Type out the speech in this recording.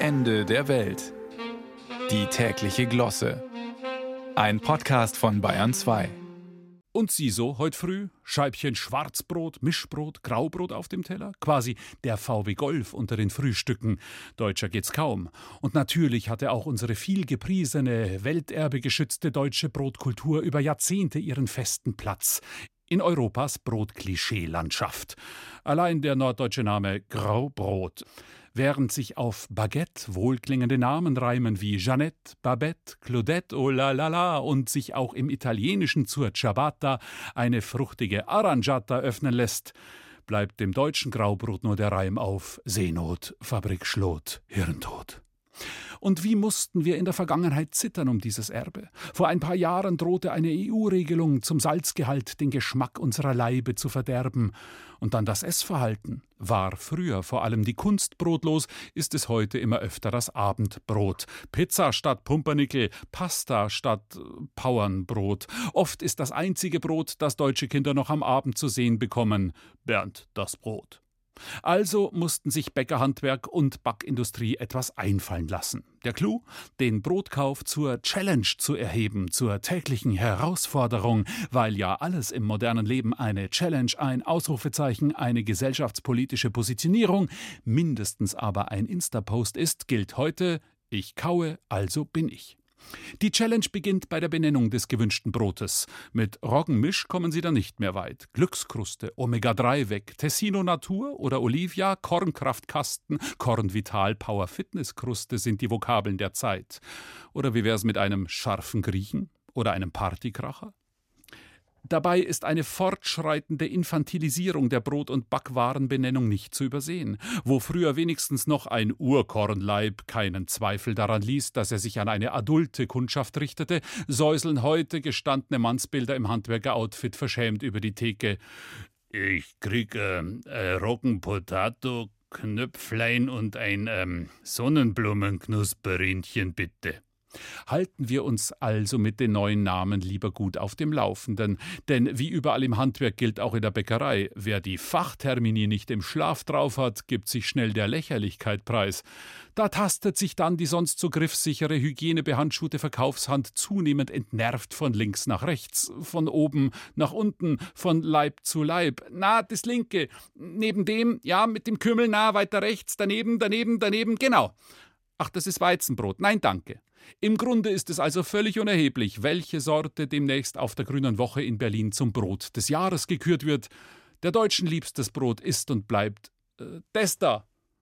Ende der Welt. Die tägliche Glosse. Ein Podcast von Bayern 2. Und Sie so heute früh? Scheibchen Schwarzbrot, Mischbrot, Graubrot auf dem Teller? Quasi der VW Golf unter den Frühstücken. Deutscher geht's kaum. Und natürlich hatte auch unsere vielgepriesene, welterbegeschützte deutsche Brotkultur über Jahrzehnte ihren festen Platz in Europas Brotklischee-Landschaft. Allein der norddeutsche Name Graubrot. Während sich auf Baguette wohlklingende Namen reimen wie Jeannette, Babette, Claudette, oh la la la und sich auch im Italienischen zur Ciabatta eine fruchtige Arrangiata öffnen lässt, bleibt dem deutschen Graubrot nur der Reim auf Seenot, Fabrik Schlot, Hirntod. Und wie mussten wir in der Vergangenheit zittern um dieses Erbe? Vor ein paar Jahren drohte eine EU-Regelung zum Salzgehalt den Geschmack unserer Leibe zu verderben. Und dann das Essverhalten. War früher vor allem die Kunst brotlos, ist es heute immer öfter das Abendbrot. Pizza statt Pumpernickel, Pasta statt äh, Pauernbrot. Oft ist das einzige Brot, das deutsche Kinder noch am Abend zu sehen bekommen, Bernd das Brot. Also mussten sich Bäckerhandwerk und Backindustrie etwas einfallen lassen. Der Clou? Den Brotkauf zur Challenge zu erheben, zur täglichen Herausforderung, weil ja alles im modernen Leben eine Challenge, ein Ausrufezeichen, eine gesellschaftspolitische Positionierung, mindestens aber ein Insta-Post ist, gilt heute, ich kaue, also bin ich. Die Challenge beginnt bei der Benennung des gewünschten Brotes. Mit Roggenmisch kommen Sie dann nicht mehr weit. Glückskruste, Omega-3 weg, Tessino Natur oder Olivia, Kornkraftkasten, Kornvital Power Fitness Kruste sind die Vokabeln der Zeit. Oder wie wär's mit einem scharfen Griechen oder einem Partykracher? Dabei ist eine fortschreitende Infantilisierung der Brot- und Backwarenbenennung nicht zu übersehen. Wo früher wenigstens noch ein Urkornleib keinen Zweifel daran ließ, dass er sich an eine adulte Kundschaft richtete, säuseln heute gestandene Mannsbilder im Handwerker-Outfit verschämt über die Theke. Ich krieg ähm, äh, Roggenpotato, Knöpflein und ein ähm, Sonnenblumenknusperinchen bitte. Halten wir uns also mit den neuen Namen lieber gut auf dem Laufenden, denn wie überall im Handwerk gilt auch in der Bäckerei, wer die Fachtermini nicht im Schlaf drauf hat, gibt sich schnell der Lächerlichkeit preis. Da tastet sich dann die sonst so griffsichere, hygienebehandschuhte Verkaufshand zunehmend entnervt von links nach rechts, von oben nach unten, von Leib zu Leib. Na, das linke. Neben dem, ja, mit dem Kümmel nah weiter rechts, daneben, daneben, daneben, genau. Ach, das ist Weizenbrot. Nein, danke. Im Grunde ist es also völlig unerheblich, welche Sorte demnächst auf der Grünen Woche in Berlin zum Brot des Jahres gekürt wird. Der Deutschen liebstes Brot ist und bleibt äh, das da.